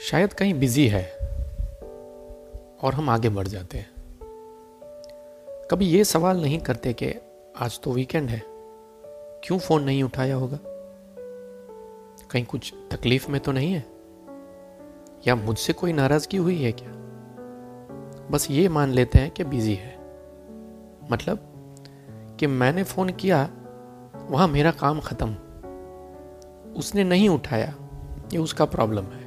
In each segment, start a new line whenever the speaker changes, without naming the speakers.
शायद कहीं बिज़ी है और हम आगे बढ़ जाते हैं। कभी ये सवाल नहीं करते कि आज तो वीकेंड है, क्यों फ़ोन नहीं उठाया होगा? कहीं कुछ तकलीफ़ में तो नहीं है? या मुझसे कोई नाराज़गी हुई है क्या? बस ये मान लेते हैं कि बिज़ी है। मतलब कि मैंने फ़ोन किया, वहाँ मेरा काम ख़त्म। उसने नहीं उठाया, ये उसका प्रॉब्लम है।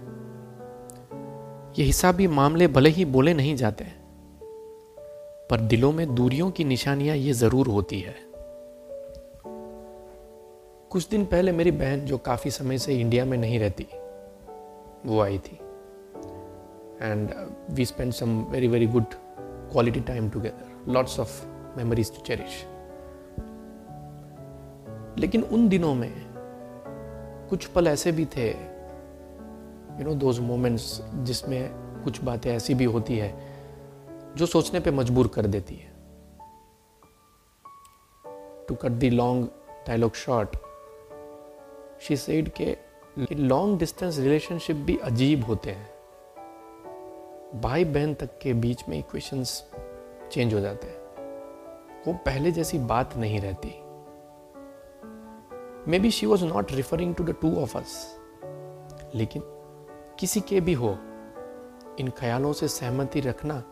ये हिसाबी मामले भले ही बोले नहीं जाते पर दिलों में दूरियों की निशानियाँ ये ज़रूर होती है। कुछ दिन पहले मेरी बहन, जो काफ़ी समय से इंडिया में नहीं रहती, वो आई थी। And we spend some very very good quality time together lots of memories to cherish लेकिन उन दिनों में कुछ पल ऐसे भी थे यू नो दोज मोमेंट्स जिसमें कुछ बातें ऐसी भी होती है जो सोचने पे मजबूर कर देती है। To cut the long dialogue short she said के लॉन्ग डिस्टेंस रिलेशनशिप भी अजीब होते हैं। भाई बहन तक के बीच में इक्वेशंस चेंज हो जाते हैं। वो पहले जैसी बात नहीं रहती। Maybe she was not referring to the two of us लेकिन किसी के भी हो, इन ख्यालों से सहमति रखना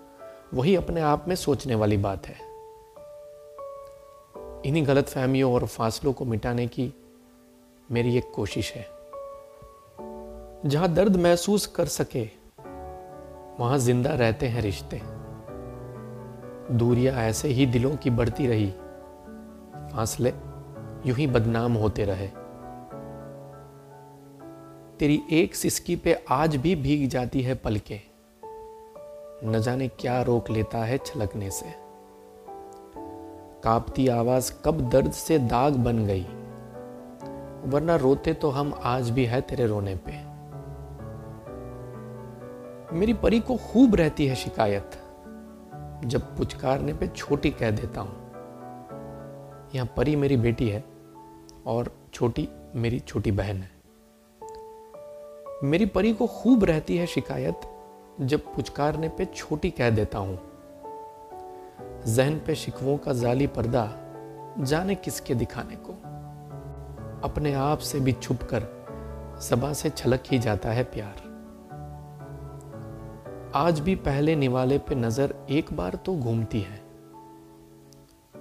वही अपने आप में सोचने वाली बात है। इन्हीं गलत फहमियों और फासलों को मिटाने की मेरी एक कोशिश है। जहाँ दर्द महसूस कर सके, वहाँ ज़िंदा रहते हैं रिश्ते। दूरियाँ ऐसे ही दिलों की बढ़ती रही, फासले यूँ ही बदनाम होते रहे। तेरी एक सिसकी पे आज भी भीग जाती है पलके। न जाने क्या रोक लेता है छलकने से। कांपती आवाज़ कब दर्द से दाग बन गई। वरना रोते तो हम आज भी है तेरे रोने पे। मेरी परी को खूब रहती है शिकायत। जब पुचकारने पे छोटी कह देता हूँ। यहाँ परी मेरी बेटी है और छोटी मेरी छोटी बहन है। मेरी परी को खूब रहती है शिकायत जब पुचकारने पे छोटी कह देता हूँ। जहन पे शिकवों का जाली पर्दा जाने किसके दिखाने को। अपने आप से भी छुप कर सबा से छलक ही जाता है प्यार। आज भी पहले निवाले पे नज़र एक बार तो घूमती है।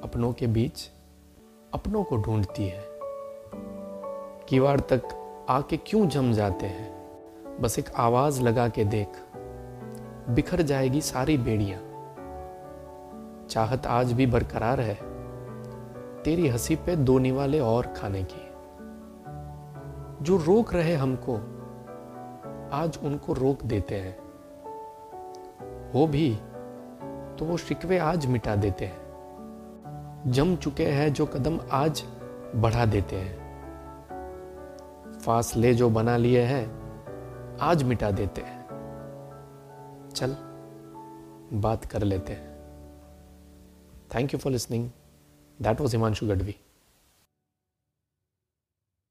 अपनों के बीच अपनों को ढूंढती है। किवाड़ तक आके क्यों जम जाते हैं? बस एक आवाज़ लगा के देख। बिखर जाएगी सारी बेड़ियाँ। चाहत आज भी बरकरार है। तेरी हँसी पे दो निवाले और खाने की। जो रोक रहे हमको, आज उनको रोक देते हैं। हो भी तो वो शिकवे आज मिटा देते हैं। जम चुके हैं जो कदम आज बढ़ा देते हैं। फासले जो बना लिए हैं आज मिटा देते हैं। चल, बात कर लेते हैं। Thank you for listening that was Himanshu Gadhvi